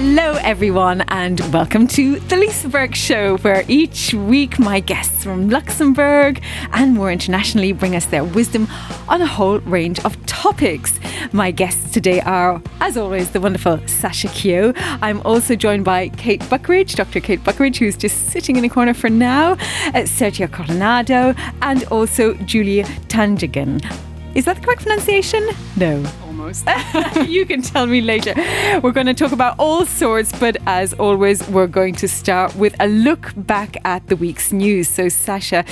Hello, everyone, and welcome to the Burke Show, where each week my guests from Luxembourg and more internationally bring us their wisdom on a whole range of topics. My guests today are, as always, the wonderful Sasha Keogh. I'm also joined by Kate Buckridge, Dr. Kate Buckridge, who's just sitting in a corner for now, uh, Sergio Coronado, and also Julia Tanjagan. Is that the correct pronunciation? No you can tell me later. We're going to talk about all sorts, but as always, we're going to start with a look back at the week's news. So, Sasha,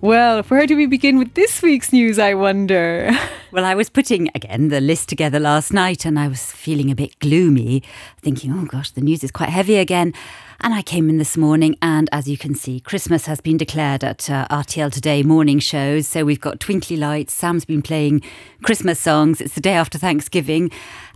well, where do we begin with this week's news, I wonder? Well, I was putting again the list together last night and I was feeling a bit gloomy, thinking, oh gosh, the news is quite heavy again. And I came in this morning, and as you can see, Christmas has been declared at uh, RTL Today morning shows. So we've got twinkly lights. Sam's been playing Christmas songs. It's the day after Thanksgiving.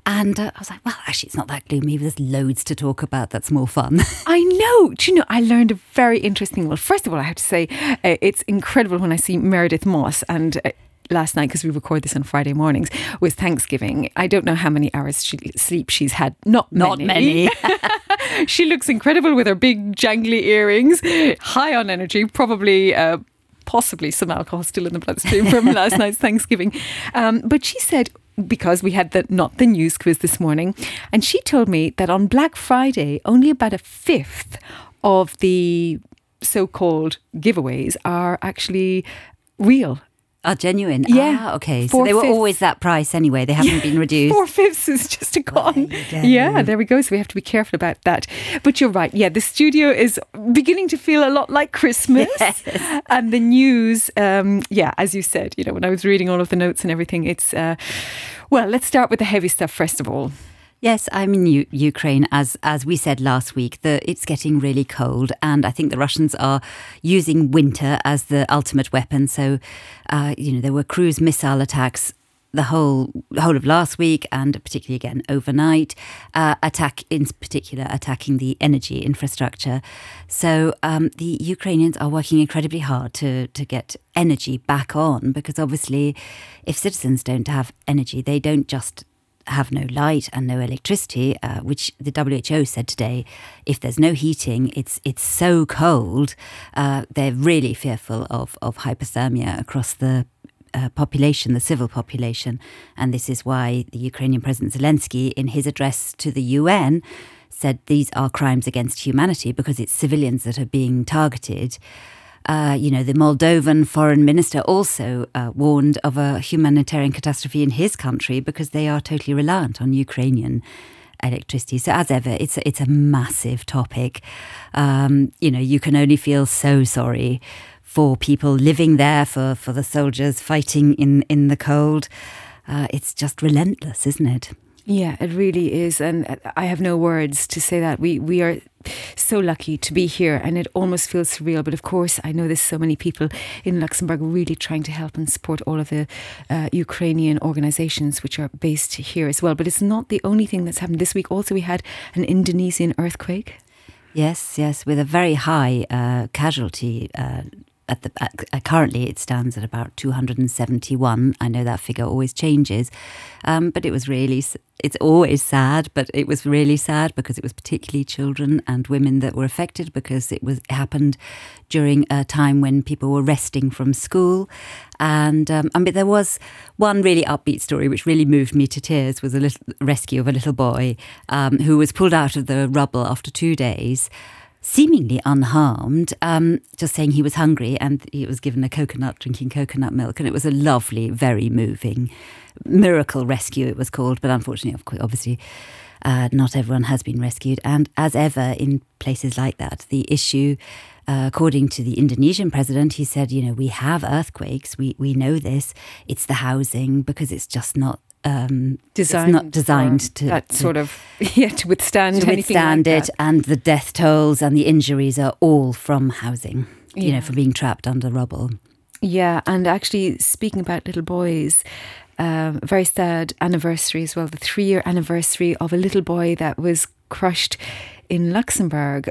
And uh, I was like, well, actually, it's not that gloomy. There's loads to talk about. That's more fun. I know. Do you know, I learned a very interesting. Well, first of all, I have to say, uh, it's incredible when I see Meredith Moss and. Uh, last night because we record this on Friday mornings with Thanksgiving. I don't know how many hours she, sleep she's had. Not not many. many. she looks incredible with her big jangly earrings, high on energy, probably. Uh, possibly some alcohol still in the bloodstream from last night's Thanksgiving. Um, but she said, because we had the not the news quiz this morning, and she told me that on Black Friday, only about a fifth of the so called giveaways are actually real are genuine. Yeah. Ah, okay. So they were always that price anyway. They haven't been reduced. Four fifths is just a con. yeah, there we go. So we have to be careful about that. But you're right. Yeah, the studio is beginning to feel a lot like Christmas. Yes. And the news, um, yeah, as you said, you know, when I was reading all of the notes and everything, it's, uh, well, let's start with the heavy stuff first of all. Yes, I'm in U- Ukraine. As as we said last week, the, it's getting really cold, and I think the Russians are using winter as the ultimate weapon. So, uh, you know, there were cruise missile attacks the whole whole of last week, and particularly again overnight. Uh, attack in particular attacking the energy infrastructure. So um, the Ukrainians are working incredibly hard to to get energy back on because obviously, if citizens don't have energy, they don't just have no light and no electricity, uh, which the WHO said today, if there's no heating, it's it's so cold. Uh, they're really fearful of of hypothermia across the uh, population, the civil population, and this is why the Ukrainian President Zelensky, in his address to the UN, said these are crimes against humanity because it's civilians that are being targeted. Uh, you know, the Moldovan foreign minister also uh, warned of a humanitarian catastrophe in his country because they are totally reliant on Ukrainian electricity. So, as ever, it's a, it's a massive topic. Um, you know, you can only feel so sorry for people living there, for, for the soldiers fighting in, in the cold. Uh, it's just relentless, isn't it? Yeah, it really is, and I have no words to say that we we are so lucky to be here, and it almost feels surreal. But of course, I know there's so many people in Luxembourg really trying to help and support all of the uh, Ukrainian organisations which are based here as well. But it's not the only thing that's happened this week. Also, we had an Indonesian earthquake. Yes, yes, with a very high uh, casualty uh, at the at, currently it stands at about 271. I know that figure always changes, um, but it was really it's always sad, but it was really sad because it was particularly children and women that were affected because it was it happened during a time when people were resting from school, and um, I mean there was one really upbeat story which really moved me to tears was a little rescue of a little boy um, who was pulled out of the rubble after two days seemingly unharmed, um, just saying he was hungry and he was given a coconut, drinking coconut milk. And it was a lovely, very moving miracle rescue, it was called. But unfortunately, obviously, uh, not everyone has been rescued. And as ever in places like that, the issue, uh, according to the Indonesian president, he said, you know, we have earthquakes, we, we know this. It's the housing because it's just not um, designed, not designed to that to, sort of yeah to withstand to withstand like it, that. and the death tolls and the injuries are all from housing. Yeah. You know, from being trapped under rubble. Yeah, and actually speaking about little boys. Um, very sad anniversary as well, the three year anniversary of a little boy that was crushed in Luxembourg,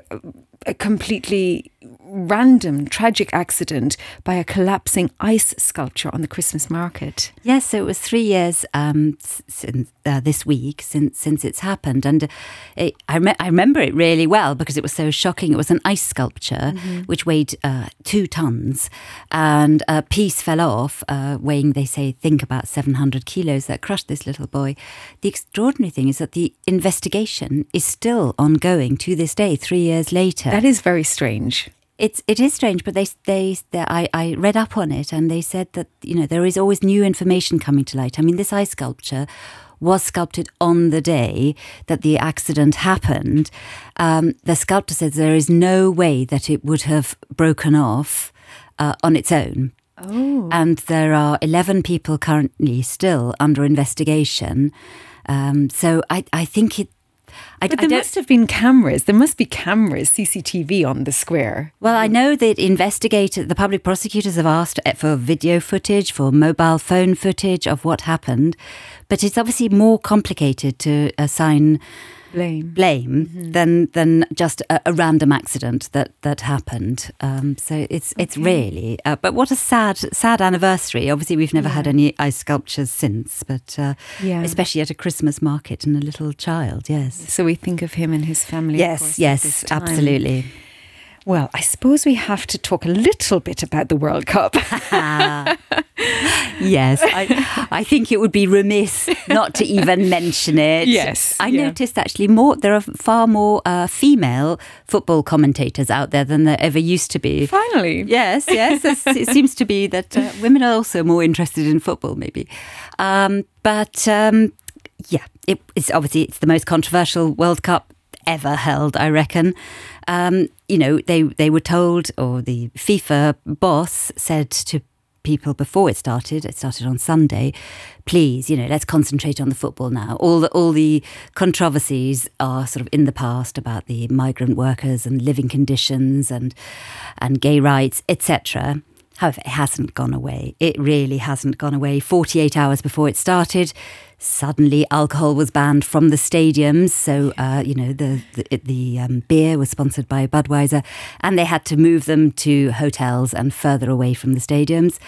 uh, completely random, tragic accident by a collapsing ice sculpture on the Christmas market. Yes, so it was three years um, since uh, this week since since it's happened, and it, I, I remember it really well because it was so shocking. It was an ice sculpture mm-hmm. which weighed uh, two tons, and a piece fell off, uh, weighing they say think about seven hundred kilos, that crushed this little boy. The extraordinary thing is that the investigation is still ongoing to this day, three years later. That is very strange it's it is strange, but they, they, they I, I read up on it and they said that you know there is always new information coming to light. I mean, this ice sculpture was sculpted on the day that the accident happened. Um, the sculptor says there is no way that it would have broken off uh, on its own. Oh. And there are 11 people currently still under investigation. Um, so I, I think it, I, but there must have been cameras. There must be cameras, CCTV on the square. Well, I know that investigators, the public prosecutors have asked eh, for video footage, for mobile phone footage of what happened, but it's obviously more complicated to assign blame blame mm-hmm. than than just a, a, random accident that that happened. Um, so it's okay. it's really. Uh, but what a sad sad anniversary. Obviously, we've never yeah. had any ice sculptures since, but uh, yeah. especially at a Christmas market and a little child. Yes. So we think of him and his family. Yes, course, yes, absolutely. Well, I suppose we have to talk a little bit about the World Cup. yes, I, I, think it would be remiss not to even mention it. Yes, I yeah. noticed actually more. There are far more uh, female football commentators out there than there ever used to be. Finally, yes, yes. it seems to be that uh, women are also more interested in football, maybe. Um, but um, yeah, it, it's obviously it's the most controversial World Cup ever held, I reckon. Um, you know, they they were told, or the FIFA boss said to people before it started. It started on Sunday. Please, you know, let's concentrate on the football now. All the all the controversies are sort of in the past about the migrant workers and living conditions and and gay rights, etc. However, it hasn't gone away. It really hasn't gone away. 48 hours before it started, suddenly alcohol was banned from the stadiums. So, uh, you know, the the, the um, beer was sponsored by Budweiser, and they had to move them to hotels and further away from the stadiums.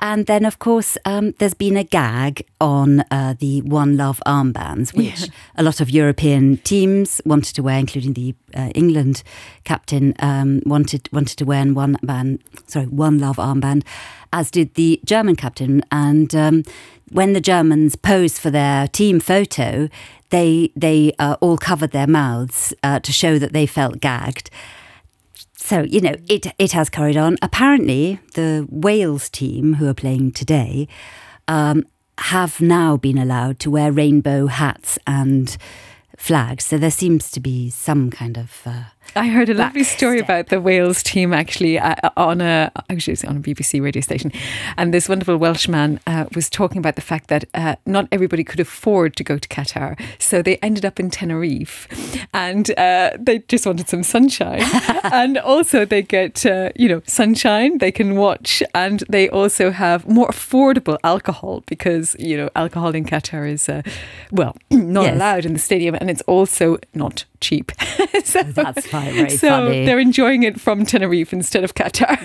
And then, of course, um, there's been a gag on uh, the One Love armbands, which yeah. a lot of European teams wanted to wear, including the uh, England captain um, wanted wanted to wear one band, sorry, One Love armband, as did the German captain. And um, when the Germans posed for their team photo, they they uh, all covered their mouths uh, to show that they felt gagged. So, you know, it, it has carried on. Apparently, the Wales team who are playing today um, have now been allowed to wear rainbow hats and flags. So there seems to be some kind of. Uh, I heard a lovely story step. about the Wales team actually uh, on a actually on a BBC radio station, and this wonderful Welshman uh, was talking about the fact that uh, not everybody could afford to go to Qatar, so they ended up in Tenerife, and uh, they just wanted some sunshine, and also they get uh, you know sunshine they can watch, and they also have more affordable alcohol because you know alcohol in Qatar is uh, well not yes. allowed in the stadium, and it's also not cheap. so, That's very so funny. they're enjoying it from Tenerife instead of Qatar.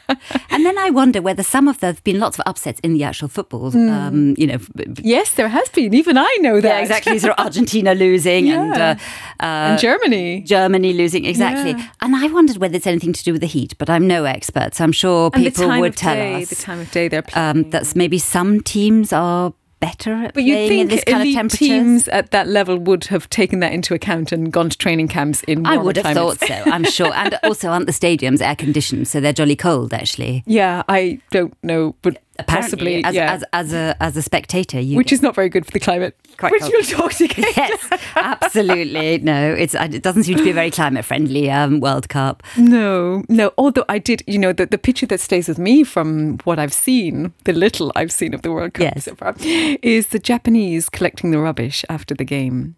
and then I wonder whether some of there've been lots of upsets in the actual football. Mm. Um, you know, yes, there has been. Even I know that. Yeah, exactly. So Argentina losing yeah. and, uh, uh, and Germany, Germany losing exactly. Yeah. And I wondered whether it's anything to do with the heat, but I'm no expert, so I'm sure people would tell day, us the time of day they're playing. Um, that's maybe some teams are better at but you think this kind of teams at that level would have taken that into account and gone to training camps in I would have climates. thought so I'm sure. And also aren't the stadiums air conditioned so they're jolly cold actually. Yeah I don't know but possibly as, yeah. as, as, a as a spectator, you which is not very good for the climate. Quite which talk again. yes, absolutely. No, it's it doesn't seem to be a very climate friendly um, World Cup. No, no. Although I did, you know, the, the picture that stays with me from what I've seen, the little I've seen of the World Cup yes. so far, is the Japanese collecting the rubbish after the game.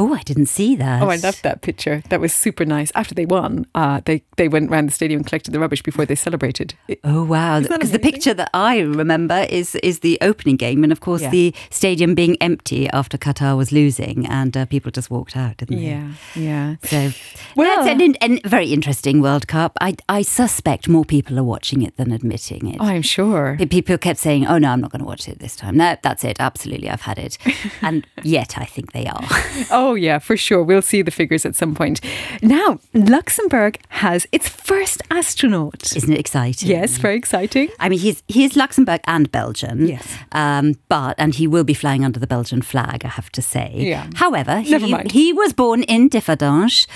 Oh, I didn't see that. Oh, I loved that picture. That was super nice. After they won, uh, they they went around the stadium and collected the rubbish before they celebrated. It- Oh wow! Because the picture that I remember is is the opening game, and of course Yeah. the stadium being empty after Qatar was losing, and uh, people just walked out, didn't they? yeah, yeah. So, Well- well, it's an, an very interesting World Cup. I I suspect more people are watching it than admitting it. Oh, I'm sure. People kept saying, "Oh no, I'm not going to watch it this time." No, that's it. Absolutely, I've had it, and yet I think they are. Oh, yeah, for sure. We'll see the figures at some point. Now, Luxembourg has its first astronaut. Isn't it exciting? Yes, very exciting. I mean, he's he's Luxembourg and Belgian. Yes. Um, but and he will be flying under the Belgian flag, I have to say. Yeah. However, Never he, mind. he was born in Differdange.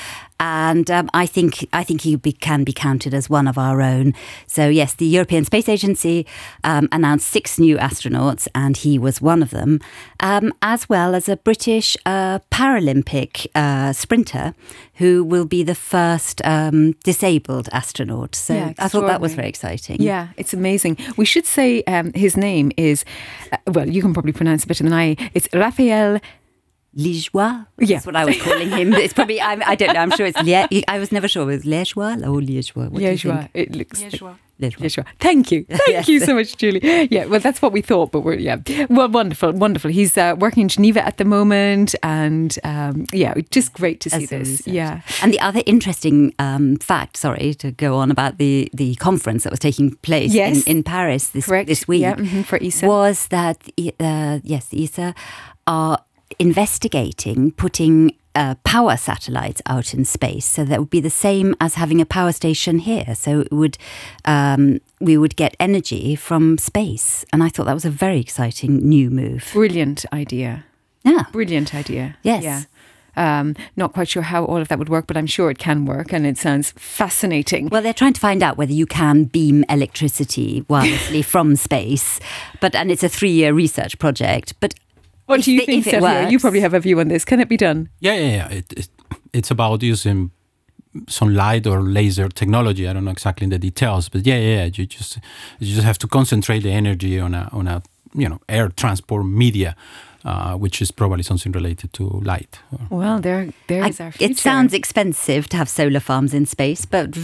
And um, I think I think he be, can be counted as one of our own. So yes, the European Space Agency um, announced six new astronauts, and he was one of them, um, as well as a British uh, Paralympic uh, sprinter who will be the first um, disabled astronaut. So Yeah, I thought that was very exciting. Yeah, it's amazing. We should say um, his name is, uh, well, you can probably pronounce it better than I. It's Raphael. Liégeois. Yeah. That's what I was calling him. It's probably, I, I don't know, I'm sure it's Lie- I was never sure it was Liégeois or Liégeois. What do you Yeshua. think? It looks. Liégeois. Yeshua. Thank you. Thank Yes. you so much, Julie. Yeah, well, that's what we thought, but we're, yeah. Well, wonderful, wonderful. He's uh, working in Geneva at the moment, and um, yeah, just great to see As this. Yeah. And the other interesting um, fact, sorry to go on about the, the conference that was taking place Yes. in, in Paris this, Correct. this week Yeah, mhm, for ESA. was that, uh, yes, ESA are investigating putting uh, power satellites out in space. So that would be the same as having a power station here. So it would um, we would get energy from space. And I thought that was a very exciting new move. Brilliant idea. Yeah. Brilliant idea. Yes. Yeah. Um, not quite sure how all of that would work, but I'm sure it can work, and it sounds fascinating. Well, they're trying to find out whether you can beam electricity wirelessly from space, but and it's a three-year research project. But what if do you the- think, if? You probably have a view on this. Can it be done? Yeah, yeah, yeah. It, it, it's about using some light or laser technology. I don't know exactly the details, but yeah, yeah. yeah. You just you just have to concentrate the energy on a on a you know air transport media, uh, which is probably something related to light. Well, there, there I- our future. it sounds expensive to have solar farms in space, but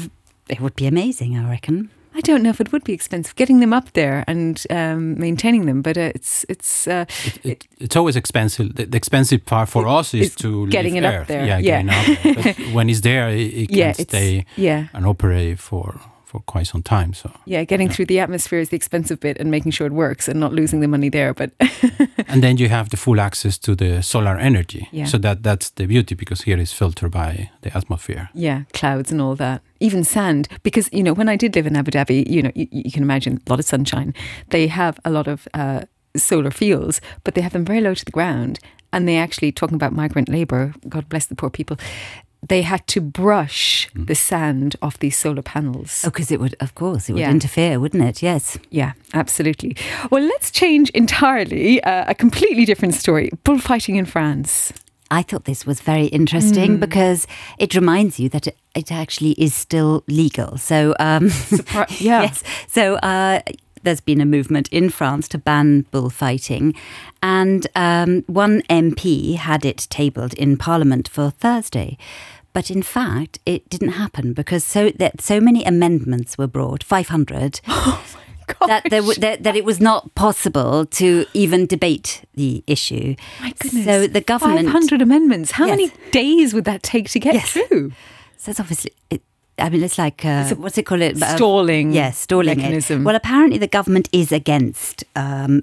it would be amazing, I reckon. I don't know if it would be expensive getting them up there and um, maintaining them, but uh, it's it's uh, It, it, it's always expensive. The, the expensive part for us is to getting it up there, Yeah, yeah. getting up there. But when it's there, it, it yeah, can stay yeah, and operate for for quite some time. So. yeah. Getting through the atmosphere is the expensive bit, and making sure it works and not losing the money there. But and then you have the full access to the solar energy. Yeah. So that that's the beauty because here is filtered by the atmosphere. yeah, clouds and all that, even sand. Because you know, when I did live in Abu Dhabi, you know, you, you can imagine a lot of sunshine. They have a lot of uh, solar fields, but they have them very low to the ground. And they actually talking about migrant labour. God bless the poor people. They had to brush the sand off these solar panels. Oh, because it would, of course, it would Yeah. interfere, wouldn't it? Yes. Yeah, absolutely. Well, let's change entirely. Uh, a completely different story. Bullfighting in France. I thought this was very interesting Mm. because it reminds you that it, it actually is still legal. So, um, Surpri- yeah. yes. So, uh, there's been a movement in France to ban bullfighting, and um, one MP had it tabled in Parliament for Thursday. But in fact, it didn't happen because so that so many amendments were brought, 500, that, there, w- that that it was not possible to even debate the issue. My goodness. So the government 500 amendments. How Yes. many days would that take to get Yes. through? So it's obviously, it, I mean, it's like uh, what's it called? It Uh, Stalling Yes, stalling mechanism. It. Well, apparently the government is against um,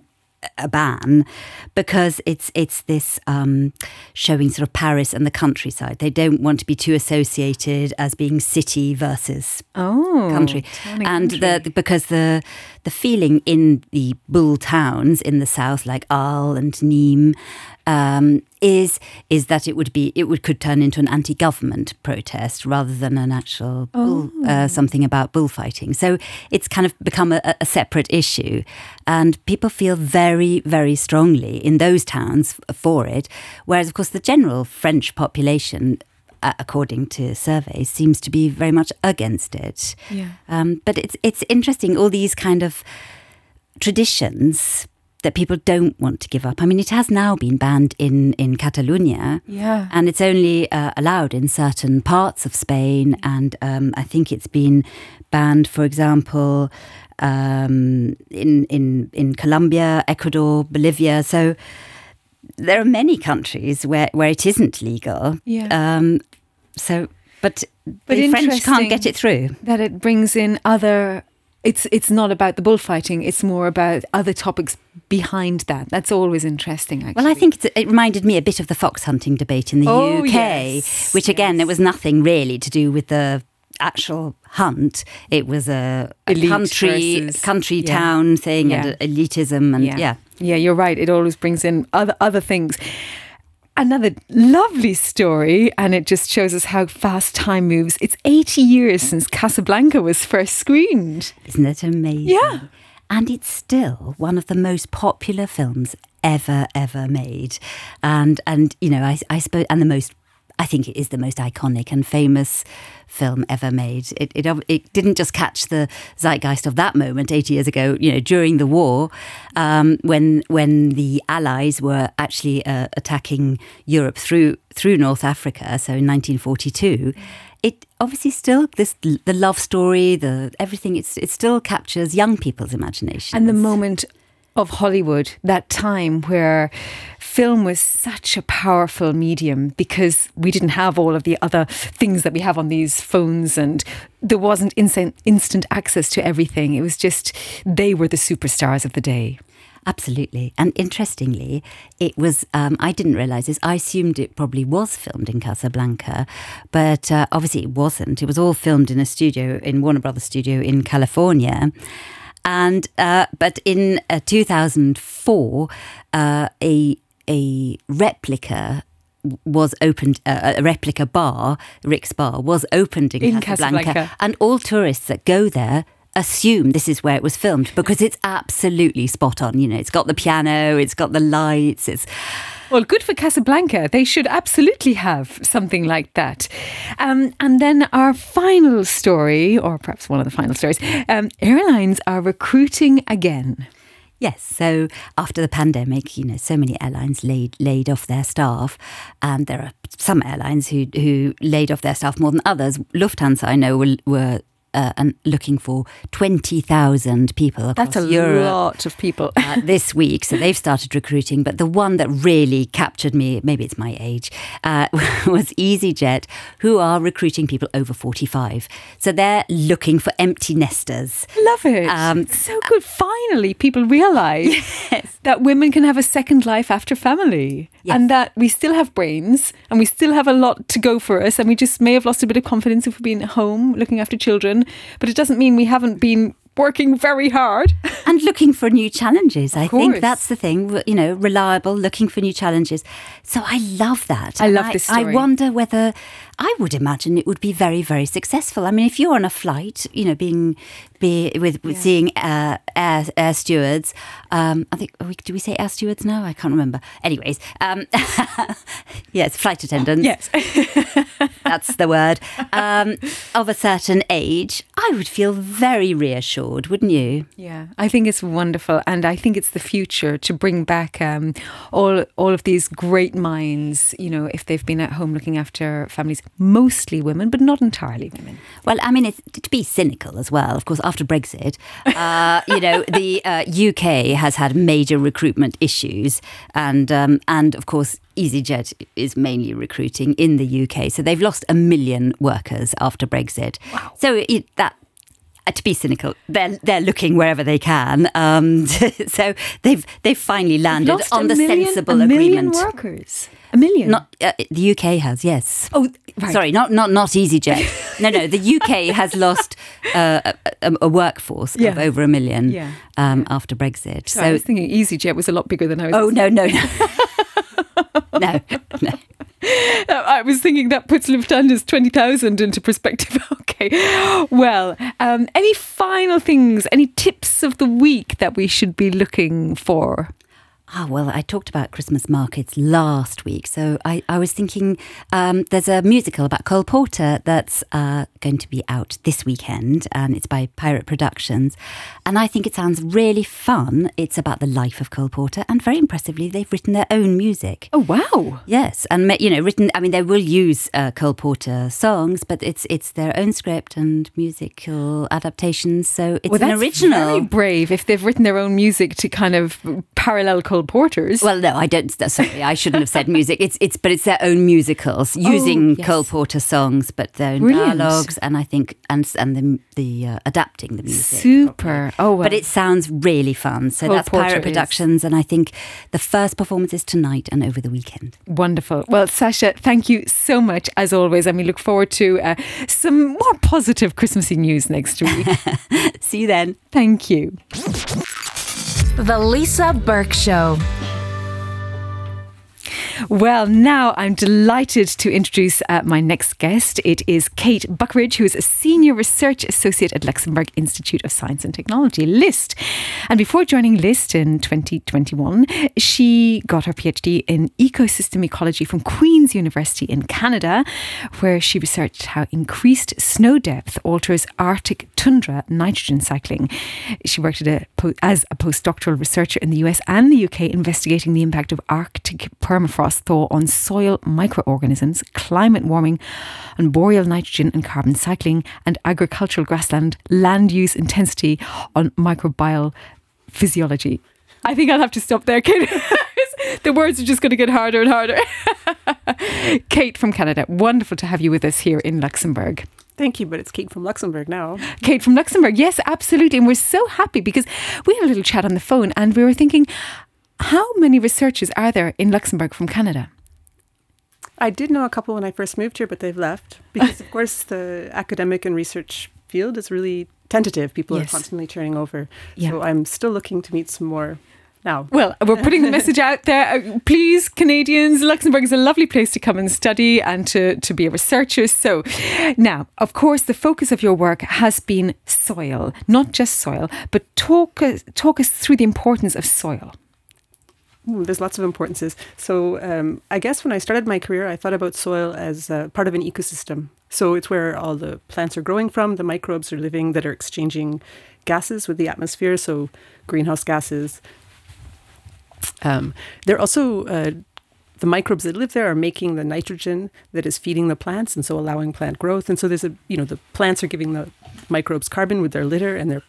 a ban because it's it's this um, showing sort of Paris and the countryside. They don't want to be too associated as being city versus Oh, country, and and country. the because the the feeling in the bull towns in the south, like Arles and Nîmes, um, is is that it would be it would could turn into an anti-government protest rather than an actual bull, Oh. uh, something about bullfighting. So it's kind of become a, a separate issue, and people feel very very strongly in those towns for it. Whereas, of course, the general French population. Uh, according to surveys, seems to be very much against it. Yeah. Um, but it's it's interesting all these kind of traditions that people don't want to give up. I mean, it has now been banned in in Catalonia, Yeah. and it's only uh, allowed in certain parts of Spain, and um, I think it's been banned, for example, um, in in in Colombia, Ecuador, Bolivia. So there are many countries where where it isn't legal. Yeah. Um, so, but, But the French can't get it through. that it brings in other it's it's not about the bullfighting it's more about other topics behind that that's always interesting actually Well, I think it's, it reminded me a bit of the fox hunting debate in the Oh, UK, yes, which again, yes. there was nothing really to do with the actual hunt. It was a, a country versus- country yeah. town thing Yeah. and elitism and yeah. yeah yeah you're right it always brings in other other things another lovely story and it just shows us how fast time moves it's 80 years since casablanca was first screened Isn't it amazing? Yeah. And it's still one of the most popular films ever, ever made. And, and you know, I, I suppose, and the most, I think it is the most iconic and famous film ever made. It, it, it didn't just catch the zeitgeist of that moment 80 years ago, you know, during the war, um, when, when the Allies were actually uh, attacking Europe through, through North Africa, so in 1942 it obviously still this the love story, the everything. It's it still captures young people's imagination. and the moment of Hollywood, that time where film was such a powerful medium because we didn't have all of the other things that we have on these phones and there wasn't instant, instant access to everything. It was just, they were the superstars of the day. Absolutely. And interestingly, it was, um, I didn't realize this. I assumed it probably was filmed in Casablanca, but uh, obviously it wasn't. It was all filmed in a studio, in Warner Brothers studio in California. And, uh, but in uh, 2004, uh, a, a replica was opened uh, a replica bar rick's bar was opened in, In casablanca, Casablanca. and all tourists that go there assume this is where it was filmed because it's absolutely spot on you know it's got the piano it's got the lights it's Well, good for Casablanca. They should absolutely have something like that. Um, and then our final story, or perhaps one of the final stories um, airlines are recruiting again. Yes, so after the pandemic, you know, so many airlines laid laid off their staff, and there are some airlines who who laid off their staff more than others. Lufthansa, I know, were, were uh, and looking for twenty thousand people across That's a Europe. lot of people. uh, this week. So they've started recruiting. But the one that really captured me, maybe it's my age, uh, was EasyJet, who are recruiting people over 45. So they're looking for empty nesters. Love it. Um, so good. Finally, people realise that women can have a second life after family Yes. and that we still have brains and we still have a lot to go for us. And we just may have lost a bit of confidence if we've been at home looking after children. But it doesn't mean we haven't been working very hard. and looking for new challenges. I course. think that's the thing, you know, reliable, looking for new challenges. So I love that. I And love this I wonder whether I would imagine it would be very, very successful. I mean, if you're on a flight, you know, being be with, with seeing uh, air, air stewards. Um, I think we, do we say air stewards now? I can't remember. Anyways, um, yes, flight attendants. Yes. That's the word. Um, of a certain age, I would feel very reassured, wouldn't you? Yeah, I think it's wonderful, and I think it's the future to bring back um, all all of these great minds. You know, if they've been at home looking after families, mostly women, but not entirely women. Well, I mean, it's, to be cynical as well, of course, after Brexit, uh, you know, the uh, UK has had major recruitment issues. And, um, and of course, EasyJet is mainly recruiting in the UK. So they've lost a million workers after Brexit. Wow. So it, that. Uh, To be cynical, they're they're looking wherever they can. Um, so they've they've finally landed on the million- sensible a million agreement. workers. A million. Not uh, the UK has, yes. Oh, right. Sorry, not not not EasyJet. no, no, the UK has lost uh, a, a, a workforce Yeah. of over a million Yeah. um, after Brexit. So I was thinking EasyJet was a lot bigger than I was. oh no, no, no, no, no. I was thinking that puts Lufthansa's 20,000 into perspective. okay. Well, um, any final things, any tips of the week that we should be looking for? Ah, well, I talked about Christmas markets last week, so I, I was thinking um, there's a musical about Cole Porter that's uh, going to be out this weekend, and it's by Pirate Productions. And I think it sounds really fun. It's about the life of Cole Porter, and very impressively, they've written their own music. Oh, wow. Yes, and you know, written. I mean, they will use uh, Cole Porter songs, but it's it's their own script and musical adaptations. So it's well, an original. very brave if they've written their own music to kind of parallel Cole Porter's. Well, no, I don't. Sorry, I shouldn't have said music. It's it's, but it's their own musicals using Oh, yes. Cole Porter songs, but their own Brilliant. dialogues, and I think and and the the uh, adapting the music. Super. Oh, well. But it sounds really fun. So Cole that's Porter Pirate is- Productions, and I think the first performance is tonight and over the weekend. Wonderful. Well, Sasha, thank you so much as always. And we look forward to uh, some more positive Christmassy news next week. See you then. thank you. The Lisa Burke Show. Well, now I'm delighted to introduce uh, my next guest. It is Kate Buckridge, who is a Senior Research Associate at Luxembourg Institute of Science and Technology, LIST. And before joining LIST in 2021, she got her PhD in ecosystem ecology from Queen's University in Canada, where she researched how increased snow depth alters Arctic tundra nitrogen cycling. She worked a, as a postdoctoral researcher in the US and the UK, investigating the impact of Arctic permafrost thaw on soil microorganisms, climate warming, and boreal nitrogen and carbon cycling, and agricultural grassland land use intensity on microbial physiology. I think I'll have to stop there, Kate. the words are just going to get harder and harder. Kate from Canada, wonderful to have you with us here in Luxembourg. Thank you, but it's Kate from Luxembourg now. Kate from Luxembourg, yes, absolutely. And we're so happy because we had a little chat on the phone and we were thinking, how many researchers are there in Luxembourg from Canada? I did know a couple when I first moved here, but they've left because, of course, the academic and research field is really tentative. People Yes. are constantly turning over. Yeah. So I'm still looking to meet some more now. Well, we're putting the message out there. Uh, Please, Canadians, Luxembourg is a lovely place to come and study and to, to be a researcher. So, now, of course, the focus of your work has been soil, not just soil, but talk, talk us through the importance of soil. Ooh, there's lots of importances. So um, I guess when I started my career, I thought about soil as uh, part of an ecosystem. So it's where all the plants are growing from, the microbes are living that are exchanging gases with the atmosphere, so greenhouse gases. Um, they're also uh, the microbes that live there are making the nitrogen that is feeding the plants, and so allowing plant growth. And so there's a you know the plants are giving the microbes carbon with their litter and their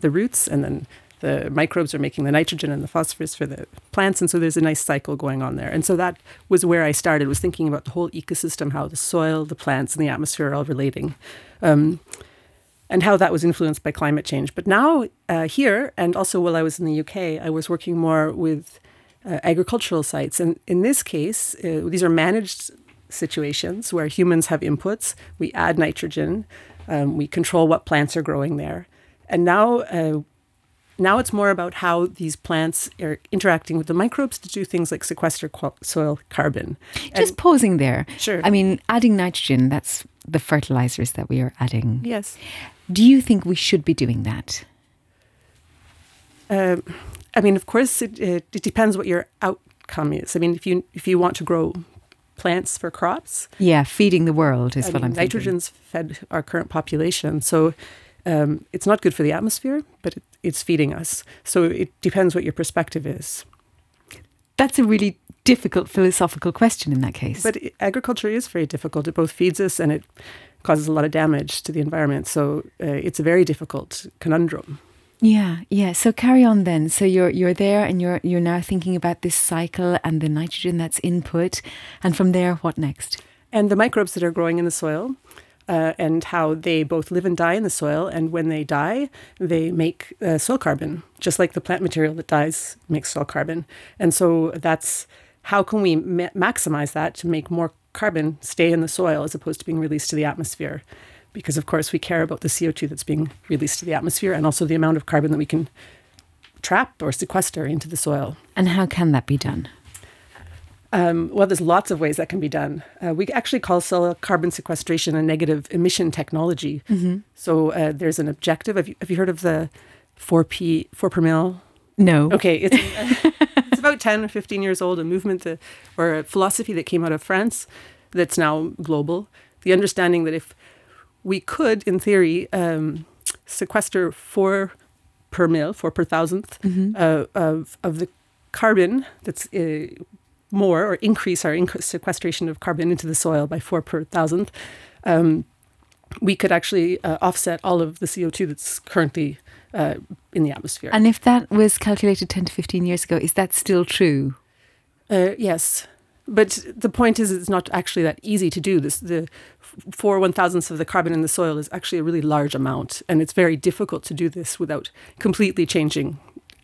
the roots, and then the microbes are making the nitrogen and the phosphorus for the plants and so there's a nice cycle going on there. And so that was where i started was thinking about the whole ecosystem how the soil the plants and the atmosphere are all relating um, and how that was influenced by climate change. But now uh, here and also while i was in the uk i was working more with uh, agricultural sites. And in this case uh, these are managed situations where humans have inputs. We add nitrogen um, we control what plants are growing there. And now uh, now it's more about how these plants are interacting with the microbes to do things like sequester qu- soil carbon. Just pausing there. Sure. I mean, adding nitrogen, that's the fertilizers that we are adding. Yes. Do you think we should be doing that? Um, I mean, of course, it, it, it depends what your outcome is. I mean, if you if you want to grow plants for crops, Yeah, feeding the world is I what mean, I'm thinking. nitrogen's fed our current population, so um, it's not good for the atmosphere, but it, it's feeding us. So it depends what your perspective is. That's a really difficult philosophical question in that case. But agriculture is very difficult. It both feeds us and it causes a lot of damage to the environment. So uh, it's a very difficult conundrum. yeah, yeah. So carry on then. So you're you're there and you're you're now thinking about this cycle and the nitrogen that's input, and from there, what next? And the microbes that are growing in the soil uh, and how they both live and die in the soil. And when they die, they make uh, soil carbon, just like the plant material that dies makes soil carbon. And so that's how can we ma- maximize that to make more carbon stay in the soil as opposed to being released to the atmosphere? Because, of course, we care about the CO2 that's being released to the atmosphere and also the amount of carbon that we can trap or sequester into the soil. And how can that be done? Um, well, there's lots of ways that can be done. Uh, we actually call soil carbon sequestration a negative emission technology. So uh, there's an objective. Have you, have you heard of the 4P, 4 per mil? No. Okay, it's, it's about 10 or 15 years old, a movement that, or a philosophy that came out of France that's now global. The understanding that if we could, in theory, um, sequester four per mil, four per 1000th Mm-hmm. uh, of, of the carbon that's uh, more or increase our inc- sequestration of carbon into the soil by four per thousandth, um, we could actually uh, offset all of the CO2 that's currently uh, in the atmosphere. And if that was calculated 10 to 15 years ago, is that still true? Uh, yes. But the point is, it's not actually that easy to do this. The four one thousandths of the carbon in the soil is actually a really large amount, and it's very difficult to do this without completely changing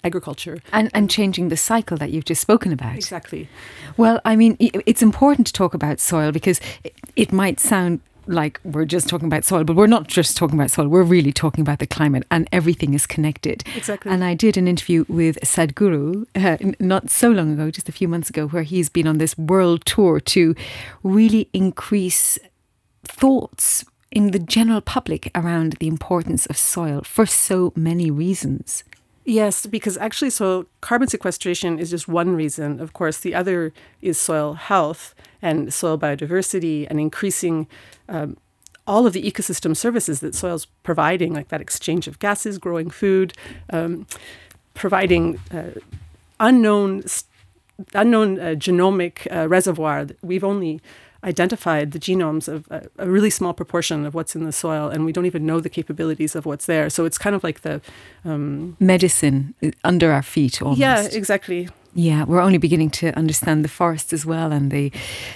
agriculture. And, and changing the cycle that you've just spoken about. Exactly. Well, I mean, it's important to talk about soil because it, it might sound like we're just talking about soil, but we're not just talking about soil. We're really talking about the climate, and everything is connected. Exactly. And I did an interview with Sadhguru uh, not so long ago, just a few months ago, where he's been on this world tour to really increase thoughts in the general public around the importance of soil for so many reasons. Yes, because actually, so carbon sequestration is just one reason. Of course, the other is soil health and soil biodiversity and increasing um, all of the ecosystem services that soil's providing, like that exchange of gases, growing food, um, providing uh, unknown s- unknown uh, genomic uh, reservoir. We've only identified the genomes of a, a really small proportion of what's in the soil, and we don't even know the capabilities of what's there. So it's kind of like the um, Medicine uh, under our feet almost. yeah, exactly. Yeah, we're only beginning to understand the forest as well, and the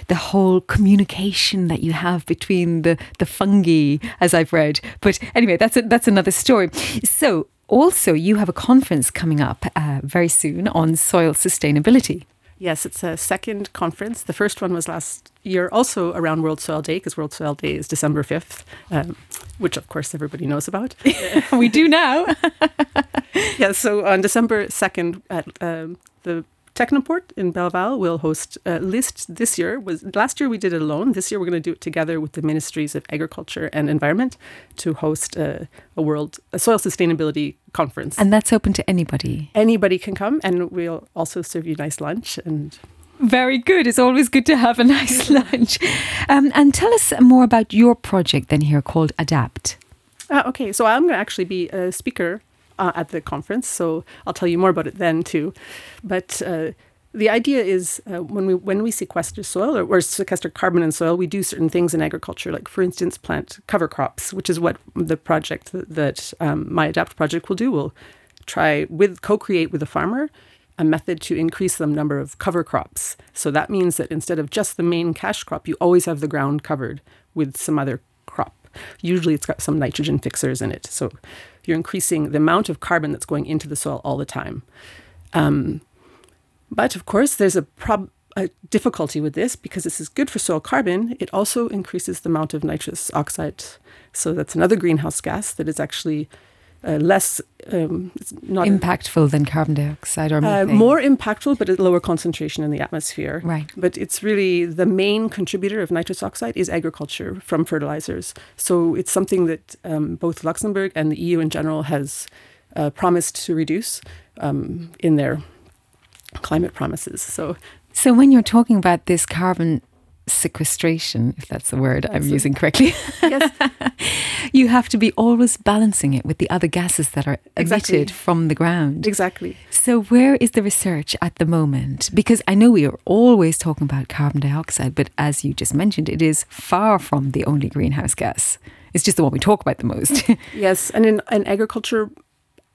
the whole communication that you have between the the fungi, as I've read. But anyway, that's a, that's another story. So, also, you have a conference coming up uh, very soon on soil sustainability. Yes, it's a second conference. The first one was last year, also around World Soil Day, because World Soil Day is December 5th, um, which of course everybody knows about. we do now. yeah, so on December 2nd at um, the Technoport in Belval, we'll host a LIST this year. Was Last year we did it alone. This year we're going to do it together with the Ministries of Agriculture and Environment to host a, a world a soil sustainability conference. and that's open to anybody. Anybody can come, and we'll also serve you nice lunch and Very good. It's always good to have a nice lunch. Um, and tell us more about your project then here called Adapt. Uh, okay, so I'm going to actually be a speaker uh, at the conference, so I'll tell you more about it then too. But uh, the idea is uh, when we when we sequester soil or, or sequester carbon in soil, we do certain things in agriculture, like for instance, plant cover crops, which is what the project that, that um, my Adapt project will do. We'll try with co-create with a farmer a method to increase the number of cover crops. So that means that instead of just the main cash crop, you always have the ground covered with some other crop. Usually it's got some nitrogen fixers in it. So you're increasing the amount of carbon that's going into the soil all the time. Um, but of course, there's a, prob- a difficulty with this because this is good for soil carbon. It also increases the amount of nitrous oxide. So that's another greenhouse gas that is actually uh, less, um, not Impactful than carbon dioxide or uh, more impactful, but at lower concentration in the atmosphere. Right. But it's really the main contributor of nitrous oxide is agriculture from fertilizers. So it's something that um, both Luxembourg and the EU in general has uh, promised to reduce um, in their climate promises. So So when you're talking about this carbon sequestration, if that's the word I'm That's it. using correctly, yes, you have to be always balancing it with the other gases that are Exactly. emitted from the ground. exactly. So where is the research at the moment? Because I know we are always talking about carbon dioxide, but as you just mentioned, it is far from the only greenhouse gas. It's just the one we talk about the most. Yes, and in, in agriculture,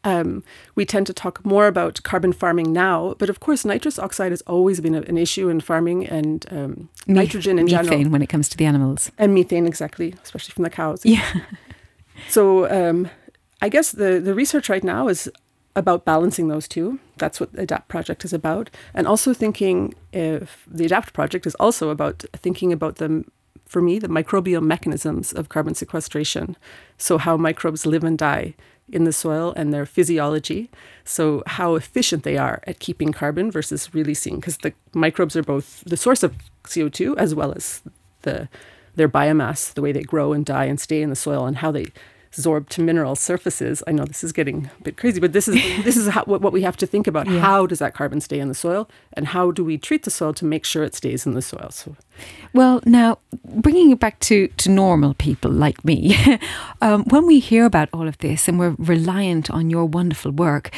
um, we tend to talk more about carbon farming now, but of course, nitrous oxide has always been a, an issue in farming and um, nitrogen in Methane general. when it comes to the animals. And methane, exactly, especially from the cows. Yeah. So um, I guess the, the research right now is about balancing those two. That's what the ADAPT project is about. And also thinking if the ADAPT project is also about thinking about the, for me, the microbial mechanisms of carbon sequestration. So how microbes live and die in the soil and their physiology. So how efficient they are at keeping carbon versus releasing, because the microbes are both the source of CO2 as well as the their biomass, the way they grow and die and stay in the soil, and how they adsorbed to mineral surfaces. I know this is getting a bit crazy, but this is this is how, what, what we have to think about. Yeah. How does that carbon stay in the soil, and how do we treat the soil to make sure it stays in the soil? So, Well, now bringing it back to, to normal people like me, um, when we hear about all of this and we're reliant on your wonderful work,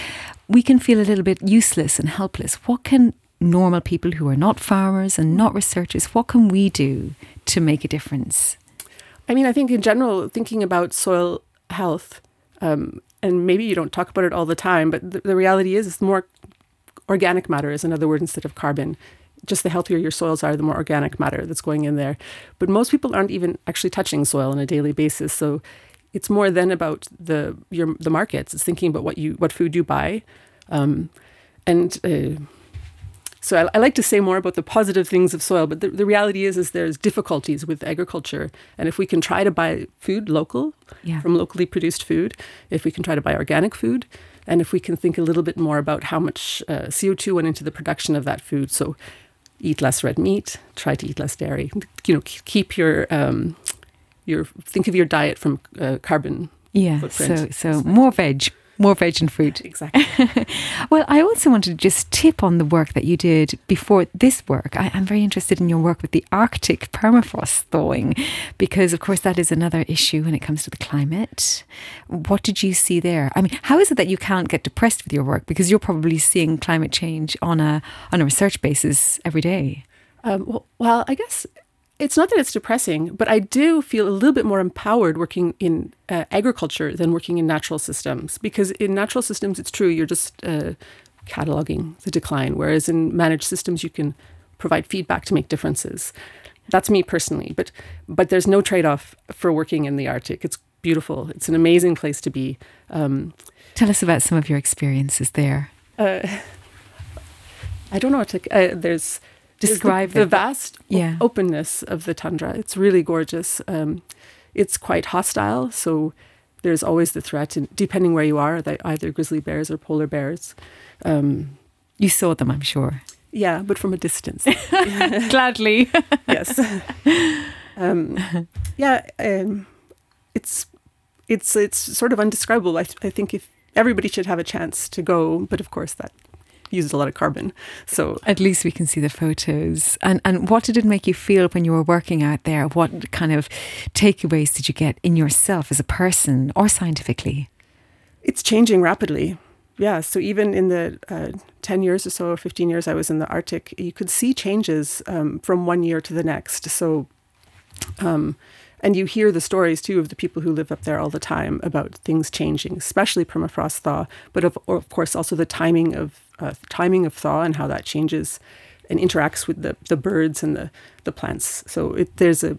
we can feel a little bit useless and helpless. What can normal people who are not farmers and not researchers, what can we do to make a difference? I mean, I think in general, thinking about soil health, um, and maybe you don't talk about it all the time, but the, the reality is, it's more organic matter is another word instead of carbon. Just the healthier your soils are, the more organic matter that's going in there. But most people aren't even actually touching soil on a daily basis. So it's more than about the your the markets. It's thinking about what you what food you buy, um, and uh, so I, I, like to say more about the positive things of soil. But the, the reality is, is there's difficulties with agriculture, and if we can try to buy food local Yeah. from locally produced food, if we can try to buy organic food, and if we can think a little bit more about how much uh, CO2 went into the production of that food. So eat less red meat, try to eat less dairy. You know, keep your um, your think of your diet from uh, carbon. Yeah, Footprint. so so more veg, more veg and fruit. Exactly. Well, I also wanted to just tip on the work that you did before this work. I, I'm very interested in your work with the Arctic permafrost thawing, because of course that is another issue when it comes to the climate. What did you see there? I mean, how is it that you can't get depressed with your work because you're probably seeing climate change on a on a research basis every day? Um, well, well, I guess it's not that it's depressing, but I do feel a little bit more empowered working in uh, agriculture than working in natural systems. Because in natural systems, it's true, you're just uh, cataloging the decline, whereas in managed systems, you can provide feedback to make differences. That's me personally, but but there's no trade-off for working in the Arctic. It's beautiful. It's an amazing place to be. Um, Tell us about some of your experiences there. uh, I don't know what to. Uh, there's Describe the, the vast Yeah. openness of the tundra. It's really gorgeous. Um, it's quite hostile, so there's always the threat, and depending where you are, they either grizzly bears or polar bears. Um, You saw them, I'm sure. yeah, but from a distance. Gladly. yes. Um, yeah, um, it's it's it's sort of undescribable. I, th- I think if everybody should have a chance to go, but of course that uses a lot of carbon. So At least we can see the photos. And and what did it make you feel when you were working out there? What kind of takeaways did you get in yourself as a person or scientifically? It's changing rapidly. Yeah. So even in the uh, 10 years or so, or 15 years I was in the Arctic, you could see changes um, from one year to the next. So, um, and you hear the stories too of the people who live up there all the time about things changing, especially permafrost thaw, but of, of course also the timing of uh, timing of thaw and how that changes and interacts with the, the birds and the, the plants. So it, there's a,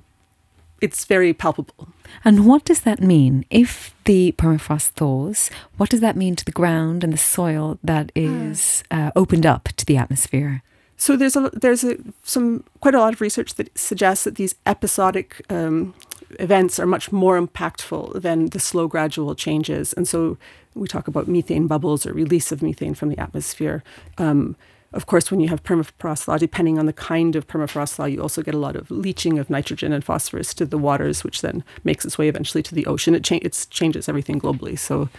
it's very palpable. And what does that mean? If the permafrost thaws, what does that mean to the ground and the soil that is uh, opened up to the atmosphere? So there's a there's a some quite a lot of research that suggests that these episodic um, events are much more impactful than the slow gradual changes. And so we talk about methane bubbles or release of methane from the atmosphere. Um, of course, when you have permafrost thaw, depending on the kind of permafrost thaw, you also get a lot of leaching of nitrogen and phosphorus to the waters, which then makes its way eventually to the ocean. It, cha- it changes everything globally. So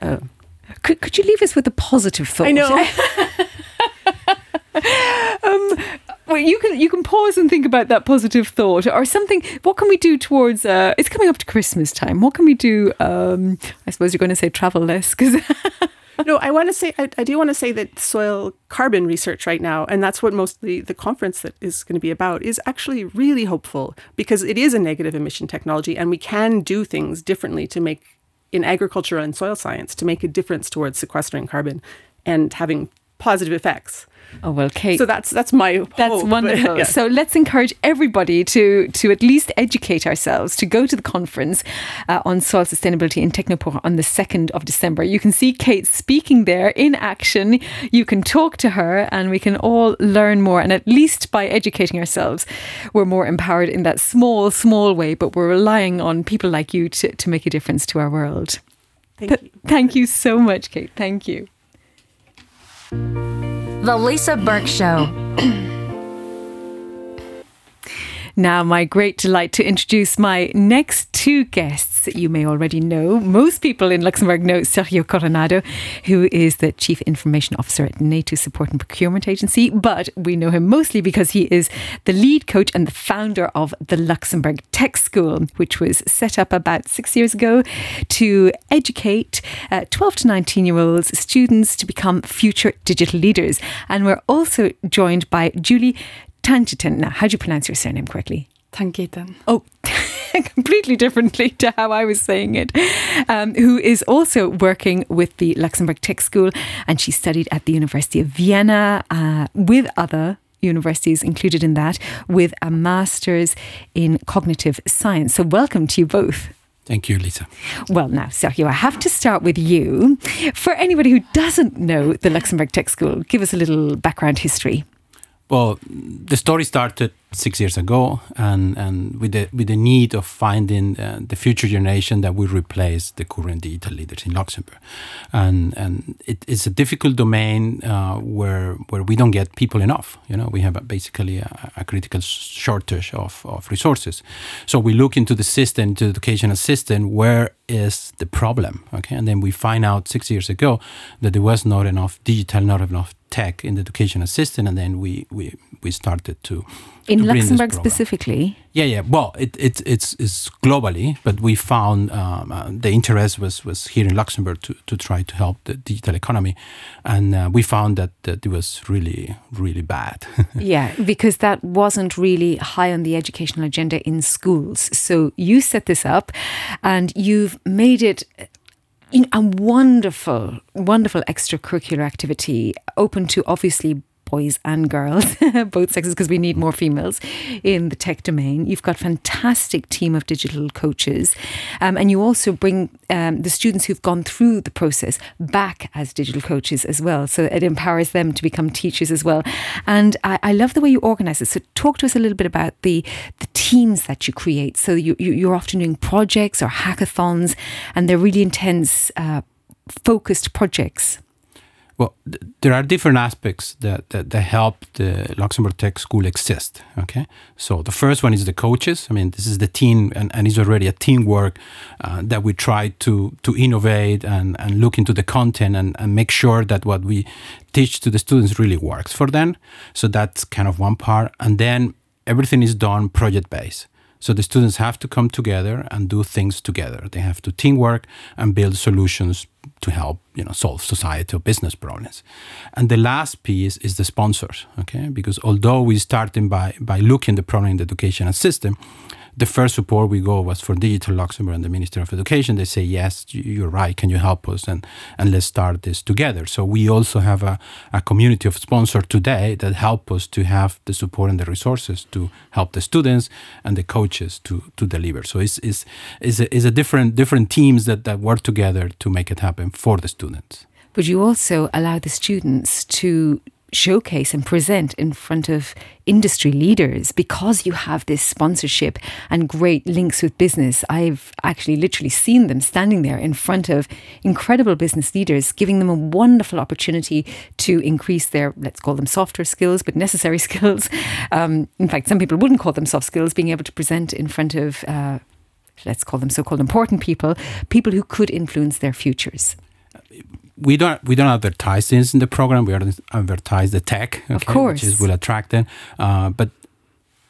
uh, Could, could you leave us with a positive thought? I know. Well, you can you can pause and think about that positive thought or something. What can we do towards? Uh, it's coming up to Christmas time. What can we do? Um, I suppose you're going to say travel less because no, I want to say, I, I do want to say that soil carbon research right now, and that's what mostly the conference that is going to be about, is actually really hopeful because it is a negative emission technology and we can do things differently to make, in agriculture and soil science, to make a difference towards sequestering carbon and having positive effects. Oh well, Kate. So that's that's my That's hope. wonderful. Yeah. So let's encourage everybody to to at least educate ourselves to go to the conference uh, on soil sustainability in Technoport on the second of December. You can see Kate speaking there in action. You can talk to her, and we can all learn more. And at least by educating ourselves, we're more empowered in that small, small way. But we're relying on people like you to to make a difference to our world. Thank Th- you. Thank you so much, Kate. Thank you. The Lisa Burke Show. Now, my great delight to introduce my next two guests. that You may already know. Most people in Luxembourg know Sergio Coronado, who is the Chief Information Officer at NATO Support and Procurement Agency, but we know him mostly because he is the lead coach and the founder of the Luxembourg Tech School, which was set up about six years ago to educate uh, 12 to 19 year olds, students to become future digital leaders. And we're also joined by Julie Tangitan. Now, how do you pronounce your surname correctly? Tangitan. Oh, completely differently to how I was saying it, um, who is also working with the Luxembourg Tech School. And she studied at the University of Vienna uh, with other universities included in that, with a master's in cognitive science. So, welcome to you both. Thank you, Lisa. Well, now, Sergio, I have to start with you. For anybody who doesn't know the Luxembourg Tech School, give us a little background history. Well, the story started six years ago, and, and with the with the need of finding uh, the future generation that will replace the current digital leaders in Luxembourg, and and it, it's a difficult domain uh, where where we don't get people enough. You know, we have a, basically a, a, critical shortage of, of resources. So we look into the system, into the educational system, where is the problem? Okay, and then we find out six years ago that there was not enough digital, not enough tech in the educational system, and then we we we started to in Luxembourg specifically. Yeah, yeah. Well, it, it it's it's globally, but we found um, uh, the interest was was here in Luxembourg to, to try to help the digital economy, and uh, we found that, that it was really really bad. yeah, because that wasn't really high on the educational agenda in schools. So you set this up, and you've made it know, a wonderful, wonderful extracurricular activity open to obviously boys and girls, both sexes, because we need more females in the tech domain. You've got fantastic team of digital coaches, um, and you also bring um, the students who've gone through the process back as digital coaches as well. So it empowers them to become teachers as well. And I, I love the way you organise it. So talk to us a little bit about the the teams that you create. So you, you are often doing projects or hackathons, and they're really intense, uh, focused projects. Well, th- there are different aspects that, that, that help the Luxembourg Tech School exist. Okay, so the first one is the coaches. I mean, this is the team, and, and it's already a teamwork uh, that we try to to innovate and, and look into the content and, and make sure that what we teach to the students really works for them. So that's kind of one part, and then everything is done project based. So the students have to come together and do things together. They have to teamwork and build solutions to help you know solve societal business problems. And the last piece is the sponsors, okay? Because although we starting by by looking the problem in the educational system, the first support we go was for Digital Luxembourg and the Minister of Education. They say, yes, you're right. Can you help us? And, and let's start this together. So we also have a, a community of sponsors today that help us to have the support and the resources to help the students and the coaches to, to deliver. So it's, it's, it's, a, it's a different, different teams that, that work together to make it happen for the students. But you also allow the students to showcase and present in front of industry leaders because you have this sponsorship and great links with business. I've actually literally seen them standing there in front of incredible business leaders, giving them a wonderful opportunity to increase their, let's call them softer skills, but necessary skills. Um, in fact, some people wouldn't call them soft skills, being able to present in front of. Uh, let's call them so-called important people, people who could influence their futures we don't we don't advertise this in the program. We don't advertise the tech, okay, of course, which is will attract them. Uh, but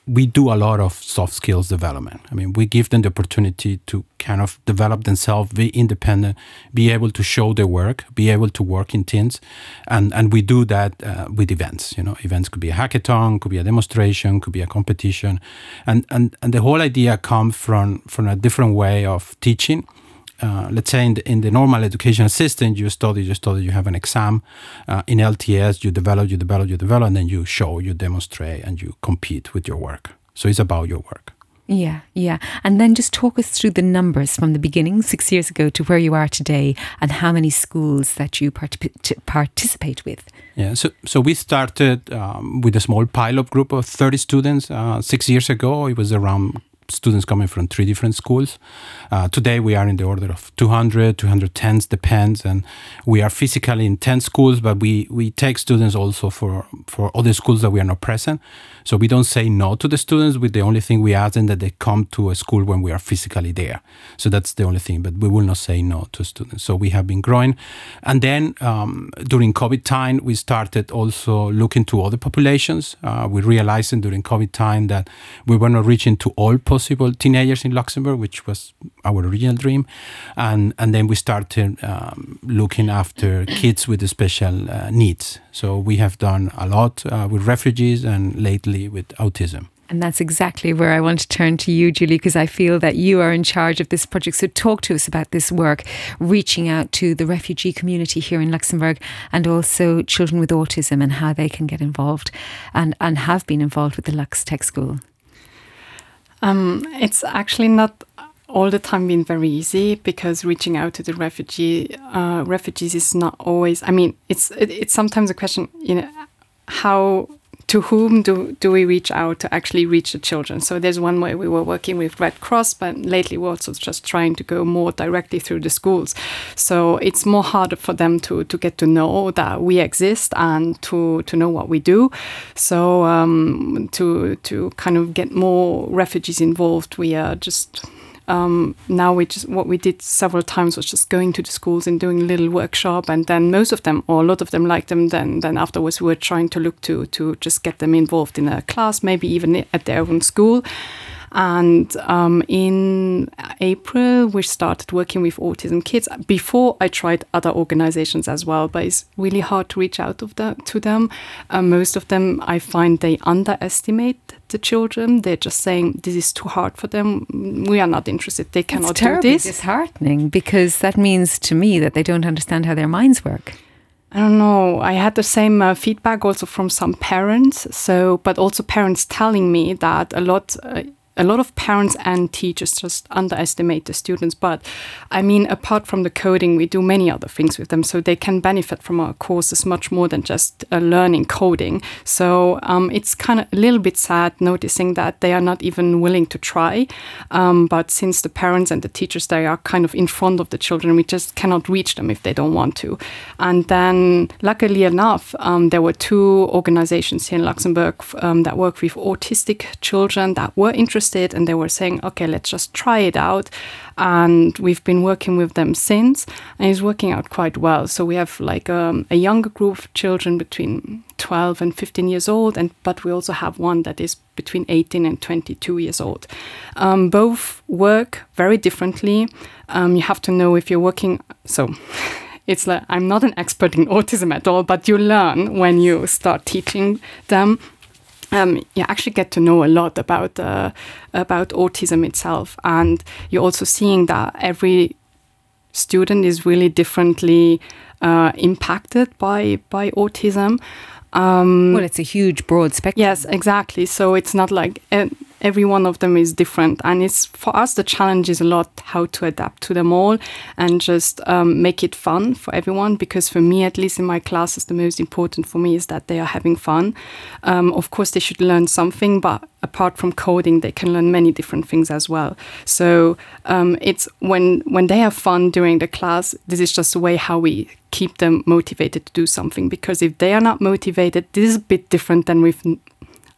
we do a lot of soft skills development. I mean, we give them the opportunity to kind of develop themselves, be independent, be able to show their work, be able to work in teams, and and we do that uh, with events. You know, events could be a hackathon, could be a demonstration, could be a competition, and and and the whole idea comes from from a different way of teaching uh, let's say in the, in the normal education system, you study, you study, you have an exam. Uh, in LTS, you develop, you develop, you develop, and then you show, you demonstrate, and you compete with your work. So it's about your work. Yeah, yeah. And then just talk us through the numbers from the beginning, six years ago, to where you are today, and how many schools that you particip- participate with. Yeah, so, so we started um, with a small pilot group of 30 students uh, six years ago. It was around students coming from three different schools. Uh, today we are in the order of 200, 210, depends, and we are physically in 10 schools, but we, we take students also for, for other schools that we are not present. So we don't say no to the students. With the only thing we ask them that they come to a school when we are physically there. So that's the only thing. But we will not say no to students. So we have been growing, and then um, during COVID time we started also looking to other populations. Uh, we realized during COVID time that we were not reaching to all possible teenagers in Luxembourg, which was our original dream, and and then we started um, looking after kids with special uh, needs. So we have done a lot uh, with refugees and lately with autism. And that's exactly where I want to turn to you, Julie, because I feel that you are in charge of this project. So talk to us about this work, reaching out to the refugee community here in Luxembourg and also children with autism and how they can get involved and, and have been involved with the Lux Tech School. Um, it's actually not all the time been very easy because reaching out to the refugee uh, refugees is not always. I mean, it's it, it's sometimes a question. You know, how to whom do, do we reach out to actually reach the children? So there's one way we were working with Red Cross, but lately we're also just trying to go more directly through the schools. So it's more harder for them to, to get to know that we exist and to, to know what we do. So um, to, to kind of get more refugees involved, we are just um, now we just what we did several times was just going to the schools and doing a little workshop and then most of them or a lot of them liked them then then afterwards we were trying to look to to just get them involved in a class maybe even at their own school and um, in April, we started working with autism kids. Before I tried other organizations as well, but it's really hard to reach out the, to them. Uh, most of them, I find they underestimate the children. They're just saying this is too hard for them. We are not interested. They cannot it's terribly do this. disheartening because that means to me that they don't understand how their minds work. I don't know. I had the same uh, feedback also from some parents. So, but also parents telling me that a lot. Uh, a lot of parents and teachers just underestimate the students. But I mean, apart from the coding, we do many other things with them, so they can benefit from our courses much more than just uh, learning coding. So um, it's kind of a little bit sad noticing that they are not even willing to try. Um, but since the parents and the teachers they are kind of in front of the children, we just cannot reach them if they don't want to. And then, luckily enough, um, there were two organizations here in Luxembourg um, that work with autistic children that were interested interested and they were saying, okay, let's just try it out. And we've been working with them since, and it's working out quite well. So we have like um, a younger group of children between 12 and 15 years old, and but we also have one that is between 18 and 22 years old. Um, both work very differently. Um, you have to know if you're working. So. It's like I'm not an expert in autism at all, but you learn when you start teaching them um, you actually get to know a lot about uh, about autism itself, and you're also seeing that every student is really differently uh, impacted by by autism. Um, well, it's a huge, broad spectrum. Yes, exactly. So it's not like uh, every one of them is different and it's for us the challenge is a lot how to adapt to them all and just um, make it fun for everyone because for me at least in my classes the most important for me is that they are having fun. Um, of course they should learn something but apart from coding they can learn many different things as well. So um, it's when when they have fun during the class this is just a way how we keep them motivated to do something because if they are not motivated this is a bit different than with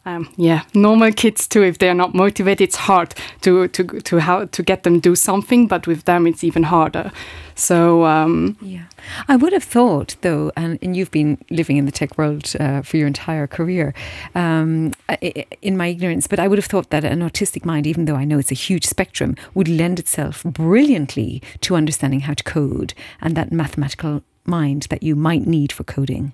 um, yeah, normal kids too. If they are not motivated, it's hard to to to how to get them do something. But with them, it's even harder. So um, yeah, I would have thought though, and, and you've been living in the tech world uh, for your entire career, um, in my ignorance, but I would have thought that an autistic mind, even though I know it's a huge spectrum, would lend itself brilliantly to understanding how to code and that mathematical mind that you might need for coding.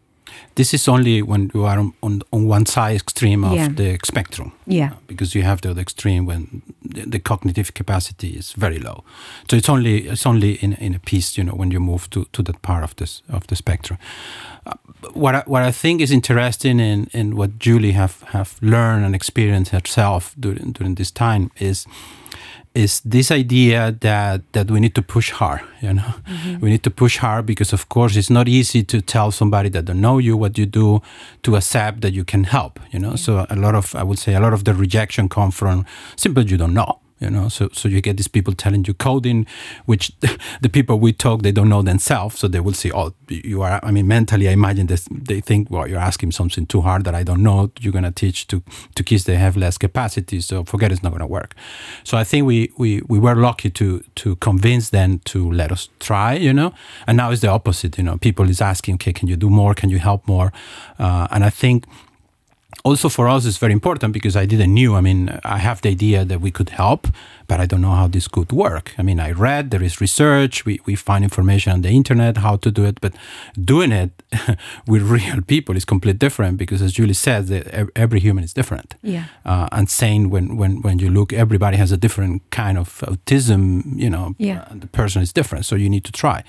This is only when you are on, on one side extreme of Yeah. the spectrum. Yeah. Uh, because you have the other extreme when the, the cognitive capacity is very low. So it's only it's only in, in a piece, you know, when you move to, to that part of this of the spectrum. Uh, what I, what I think is interesting in, in what Julie have, have learned and experienced herself during during this time is is this idea that that we need to push hard you know? Mm-hmm. We need to push hard because of course it's not easy to tell somebody that don't know you what you do to accept that you can help you know? Mm-hmm. So a lot of i would say a lot of the rejection come from simply you don't know you know? So so you get these people telling you coding which the people we talk they don't know themselves so they will say oh you are i mean mentally i imagine this they think well you're asking something too hard that i don't know you're going to teach to to kids they have less capacity so forget it's not going to work. So i think we we we were lucky to to convince them to let us try you know? And now it's the opposite you know? People is asking okay can you do more? Can you help more? Uh, and i think also for us it's very important because I didn't knew. I mean, I have the idea that we could help, but I don't know how this could work. I mean, I read there is research, we, we find information on the internet how to do it, but doing it with real people is completely different because, as Julie says, every human is different. Yeah. Uh, and saying when when when you look, everybody has a different kind of autism. You know, yeah. The person is different, so you need to try.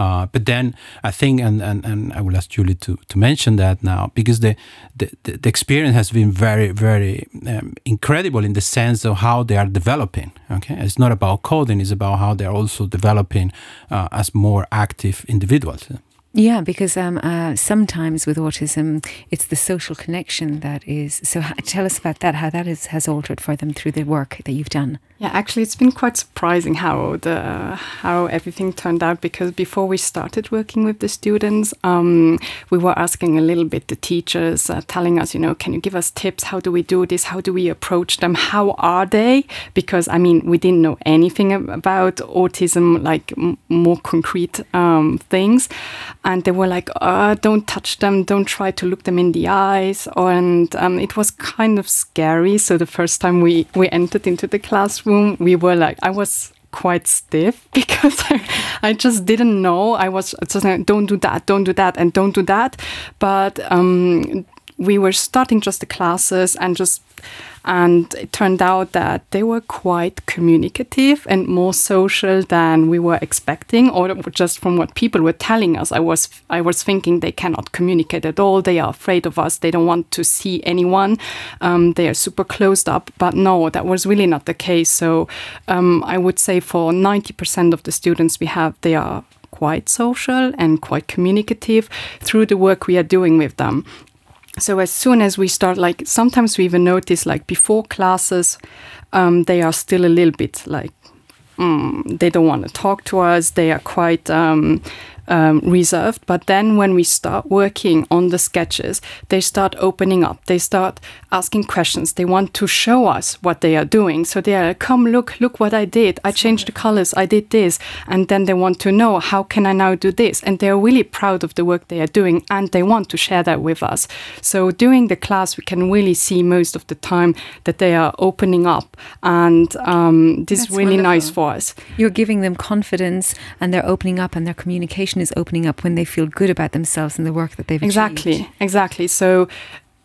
Uh, but then I think, and, and, and I will ask Julie to, to mention that now, because the, the, the experience has been very, very um, incredible in the sense of how they are developing. Okay, It's not about coding, it's about how they're also developing uh, as more active individuals. Yeah, because um, uh, sometimes with autism, it's the social connection that is. So, tell us about that. How that is, has altered for them through the work that you've done. Yeah, actually, it's been quite surprising how the how everything turned out. Because before we started working with the students, um, we were asking a little bit the teachers, uh, telling us, you know, can you give us tips? How do we do this? How do we approach them? How are they? Because I mean, we didn't know anything about autism, like more concrete um, things and they were like, oh, "Don't touch them, don't try to look them in the eyes," and um, it was kind of scary. So the first time we we entered into the classroom, we were like, I was quite stiff because I, I just didn't know. I was just like, don't do that, don't do that, and don't do that. But um, we were starting just the classes and just and it turned out that they were quite communicative and more social than we were expecting or just from what people were telling us. I was i was thinking they cannot communicate at all. They are afraid of us. They don't want to see anyone. Um, they are super closed up. But no that was really not the case. So um, i would say for 90% of the students we have they are quite social and quite communicative through the work we are doing with them so as soon as we start like sometimes we even notice like before classes um, they are still a little bit like mm, they don't want to talk to us. They are quite um, um, reserved. But then when we start working on the sketches, they start opening up. They start asking questions. They want to show us what they are doing. So they are, come, look, look what I did. I changed the colors. I did this. And then they want to know, how can I now do this? And they're really proud of the work they are doing and they want to share that with us. So during the class, we can really see most of the time that they are opening up. And um, this That's is really wonderful. nice for us. You're giving them confidence and they're opening up and their communication is opening up when they feel good about themselves and the work that they've exactly achieved. exactly so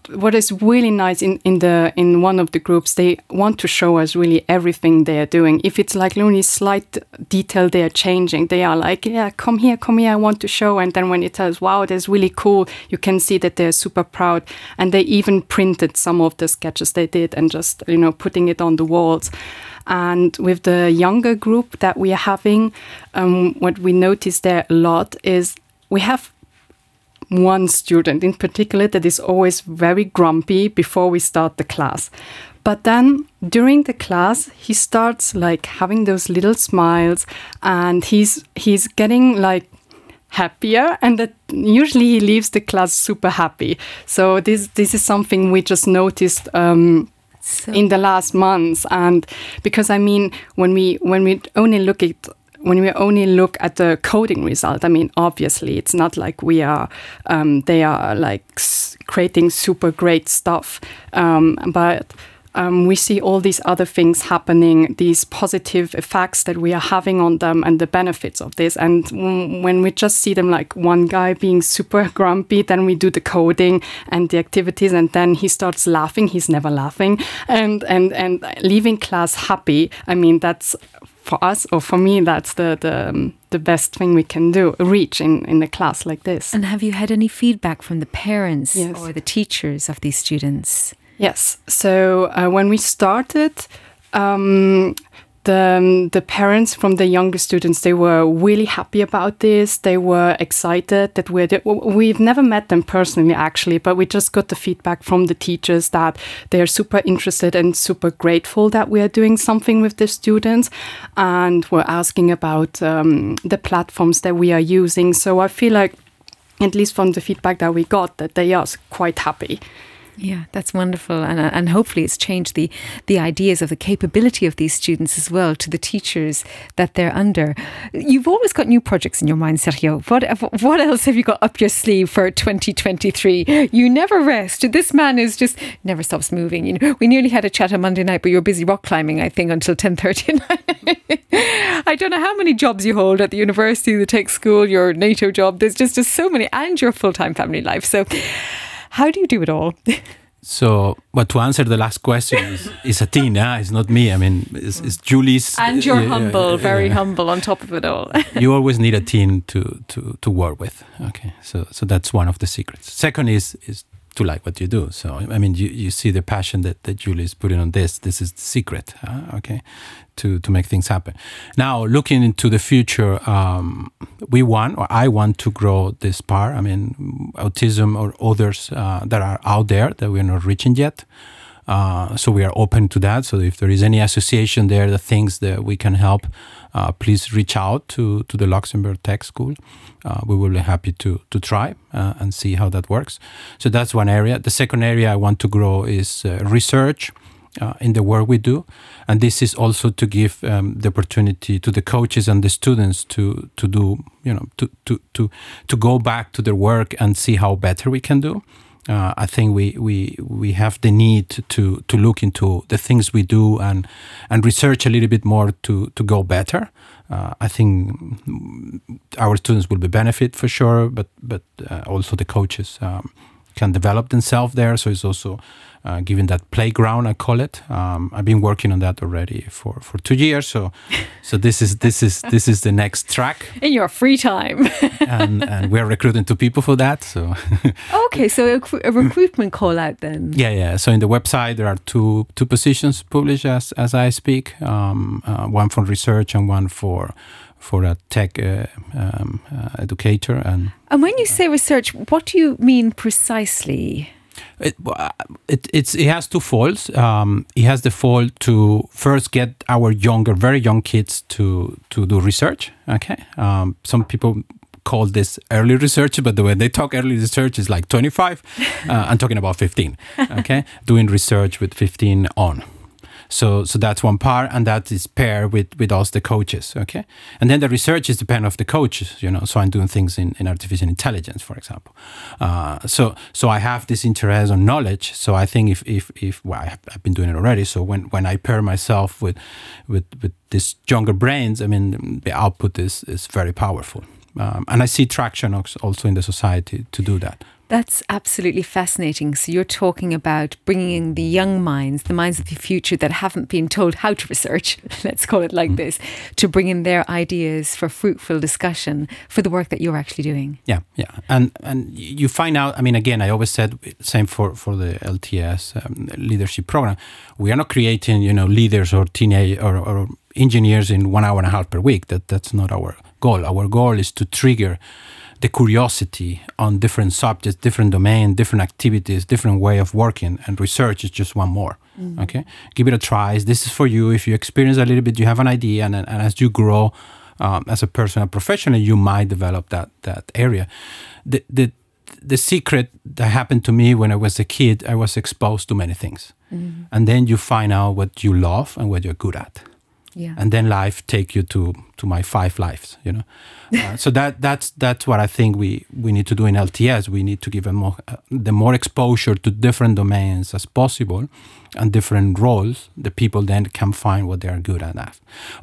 what is really nice in, in the in one of the groups they want to show us really everything they are doing. If it's like only slight detail they are changing they are like yeah come here come here i want to show. And then when it tells wow that's really cool you can see that they're super proud. And they even printed some of the sketches they did and just you know putting it on the walls and with the younger group that we are having, um, what we notice there a lot is we have one student in particular that is always very grumpy before we start the class. But then during the class, he starts like having those little smiles and he's he's getting like happier and that usually he leaves the class super happy. So this this is something we just noticed um, so. in the last months and because i mean when we when we only look at when we only look at the coding result i mean obviously it's not like we are um, they are like creating super great stuff um, but um, we see all these other things happening, these positive effects that we are having on them and the benefits of this. And when we just see them like one guy being super grumpy, then we do the coding and the activities, and then he starts laughing. He's never laughing, and and and leaving class happy. I mean, that's for us or for me that's the the, um, the best thing we can do reach in in a class like this and have you had any feedback from the parents yes. or the teachers of these students Yes. So uh, when we started, um, the, um, the parents from the younger students they were really happy about this. They were excited that we're we've never met them personally actually but we just got the feedback from the teachers that they're super interested and super grateful that we are doing something with the students and we're asking about um, the platforms that we are using. So i feel like at least from the feedback that we got that they are quite happy yeah, that's wonderful, and uh, and hopefully it's changed the the ideas of the capability of these students as well to the teachers that they're under. You've always got new projects in your mind, Sergio. What what else have you got up your sleeve for 2023? You never rest. This man is just never stops moving. You know, we nearly had a chat on Monday night, but you were busy rock climbing, I think, until 10:30. I don't know how many jobs you hold at the university, the tech school, your NATO job. There's just just so many, and your full time family life. So. How do you do it all? So, but to answer the last question is, team, yeah? It's not me. I mean, it's, it's Julie's. And you're uh, humble, uh, very uh, humble on top of it all. you always need a team to, to, to work with. Okay, so so that's one of the secrets. Second is is to like what you do. So I mean, you, you see the passion that, that Julie is putting on this. This is the secret, uh, okay, to to make things happen. Now looking into the future, um, we want or I want to grow this part. I mean, autism or others uh, that are out there that we're not reaching yet. Uh, so we are open to that. So if there is any association there, the things that we can help, uh, please reach out to, to the Luxembourg Tech School. Uh, we will be happy to, to try uh, and see how that works. So that's one area. The second area I want to grow is uh, research. Uh, in the work we do, and this is also to give um, the opportunity to the coaches and the students to to do you know to to to to go back to their work and see how better we can do uh, I think we, we we have the need to to look into the things we do and and research a little bit more to to go better. Uh, I think our students will be benefit for sure, but but uh, also the coaches um, can develop themselves there. So it's also uh, given that playground, I call it. Um, I've been working on that already for, for two years. So, so this is this is this is the next track in your free time, and, and we're recruiting two people for that. So, okay, so a, a, recruitment call out then. Yeah, yeah. So in the website there are two two positions published as as I speak. Um, uh, one for research and one for for a tech uh, um, uh, educator and and when you say research what do you mean precisely it, it, it's, it has two folds. Um, it has the fold to first get our younger, very young kids to to do research. Okay, um, some people call this early research, but the way they talk early research is like 25. Uh, I'm talking about 15. Okay, doing research with 15 on. So so that's one part, and that is paired with with us the coaches. Okay, and then the research is depend of the coaches. You know, so I'm doing things in, in artificial intelligence, for example. Uh, so so I have this interest on knowledge. So I think if if if well, I have, I've been doing it already. So when when I pair myself with with with these younger brains, I mean the output is is very powerful. Um, and I see traction also in the society to do that. That's absolutely fascinating. So you're talking about bringing in the young minds, the minds of the future that haven't been told how to research, let's call it like mm. this, to bring in their ideas for fruitful discussion for the work that you're actually doing. Yeah, yeah. And and you find out, I mean, again, I always said, same for, for the LTS um, leadership program, we are not creating, you know, leaders or teenage or, or engineers in one hour and a half per week. That That's not our goal. Our goal is to trigger the curiosity on different subjects, different domain, different activities, different way of working, and research is just one more. Mm. Okay, give it a try. This is for you. If you experience a little bit, you have an idea, and, and as you grow um, as a person, a professional, you might develop that that area. The the the secret that happened to me when I was a kid, I was exposed to many things, mm. and then you find out what you love and what you're good at yeah. and then life take you to to my five lives you know? Uh, so that that's that's what i think we we need to do in lts we need to give a more uh, the more exposure to different domains as possible and different roles the people then can find what they are good at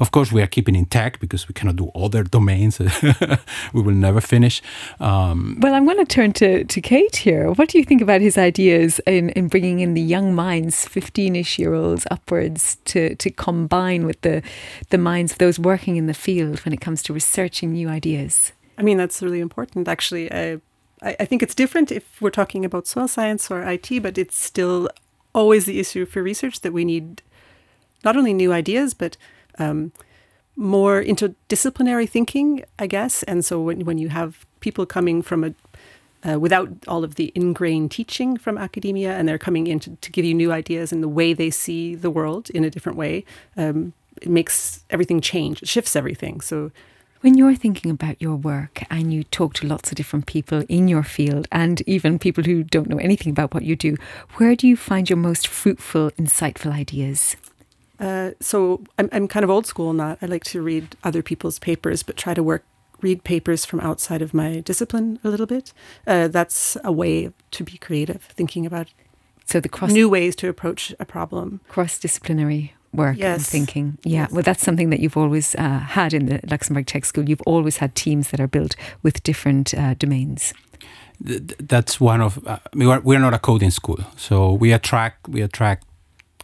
of course we are keeping in tech because we cannot do other domains. We will never finish um, well i'm going to turn to to kate here. What do you think about his ideas in in bringing in the young minds 15ish year olds upwards to to combine with the the minds of those working in the field when it comes to researching new ideas? I mean, that's really important, actually. I, I think it's different if we're talking about soil science or IT, but it's still always the issue for research that we need not only new ideas, but um, more interdisciplinary thinking, I guess. And so when, when you have people coming from a uh, without all of the ingrained teaching from academia, and they're coming in to, to, give you new ideas and the way they see the world in a different way. Um, it makes everything change. It shifts everything. So when you're thinking about your work and you talk to lots of different people in your field and even people who don't know anything about what you do, where do you find your most fruitful, insightful ideas? Uh, so I'm, I'm kind of old school in that I like to read other people's papers, but try to work read papers from outside of my discipline a little bit. Uh, that's a way to be creative, thinking about so the cross new ways to approach a problem, cross disciplinary work yes. and thinking. Yeah, yes. well, that's something that you've always uh, had in the Luxembourg Tech School. You've always had teams that are built with different uh, domains. That's one of uh, we are we're not a coding school, so we attract we attract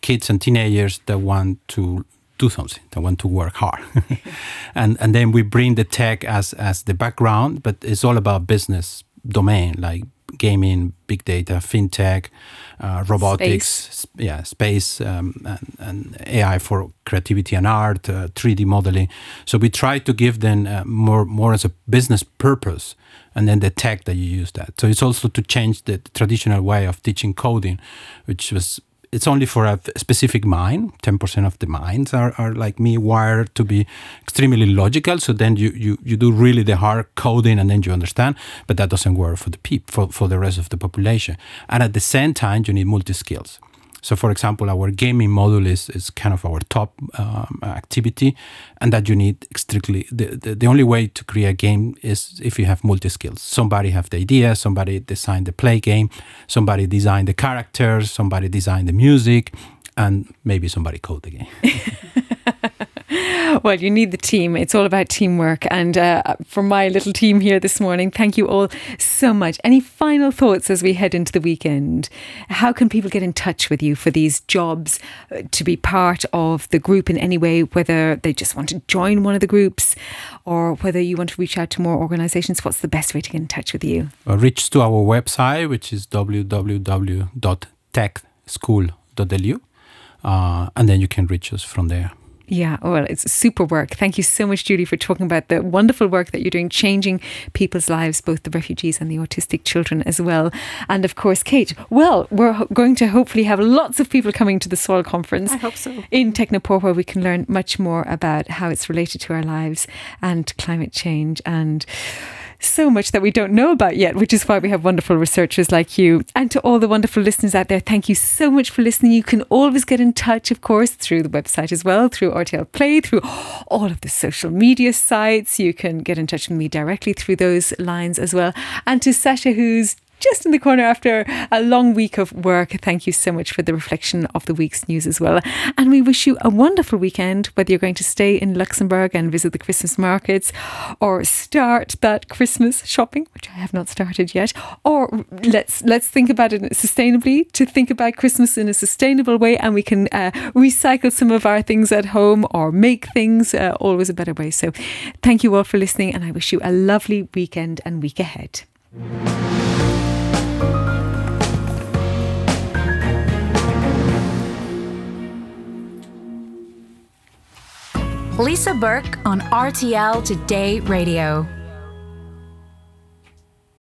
kids and teenagers that want to do something, that want to work hard, and and then we bring the tech as as the background, but it's all about business domain like gaming, big data, fintech, uh, robotics, space. yeah, space, um, and, and, AI for creativity and art, uh, 3D modeling. So we try to give them uh, more more as a business purpose, and then the tech that you use that. So it's also to change the traditional way of teaching coding, which was it's only for a specific mind. Ten percent of the minds are, are like me, wired to be extremely logical. So then you, you you do really the hard coding, and then you understand. But that doesn't work for the people for, for the rest of the population. And at the same time, you need multi skills. So, for example, our gaming module is, is kind of our top um, activity, and that you need strictly the, the, the only way to create a game is if you have multi skills. Somebody have the idea, somebody design the play game, somebody design the characters, somebody design the music, and maybe somebody code the game. well, you need the team. It's all about teamwork. And uh, for my little team here this morning, thank you all so much. Any final thoughts as we head into the weekend? How can people get in touch with you for these jobs, uh, to be part of the group in any way, whether they just want to join one of the groups or whether you want to reach out to more organisations? What's the best way to get in touch with you? Uh, reach to our website, which is www.techschool.lu. Uh, and then you can reach us from there. Yeah, well, it's super work. Thank you so much, Julie, for talking about the wonderful work that you're doing, changing people's lives, both the refugees and the autistic children as well. And of course, Kate, well, we're going to hopefully have lots of people coming to the Soil Conference. I hope so. In Technoport, where we can learn much more about how it's related to our lives and climate change and so much that we don't know about yet, which is why we have wonderful researchers like you. And to all the wonderful listeners out there, thank you so much for listening. You can always get in touch, of course, through the website as well, through RTL Play, through all of the social media sites. You can get in touch with me directly through those lines as well. And to Sasha, who's just in the corner after a long week of work. Thank you so much for the reflection of the week's news as well. And we wish you a wonderful weekend, whether you're going to stay in Luxembourg and visit the Christmas markets or start that Christmas shopping, which I have not started yet, or let's let's think about it sustainably, to think about Christmas in a sustainable way and we can uh, recycle some of our things at home or make things uh, always a better way. So thank you all for listening and I wish you a lovely weekend and week ahead. Lisa Burke on RTL Today Radio.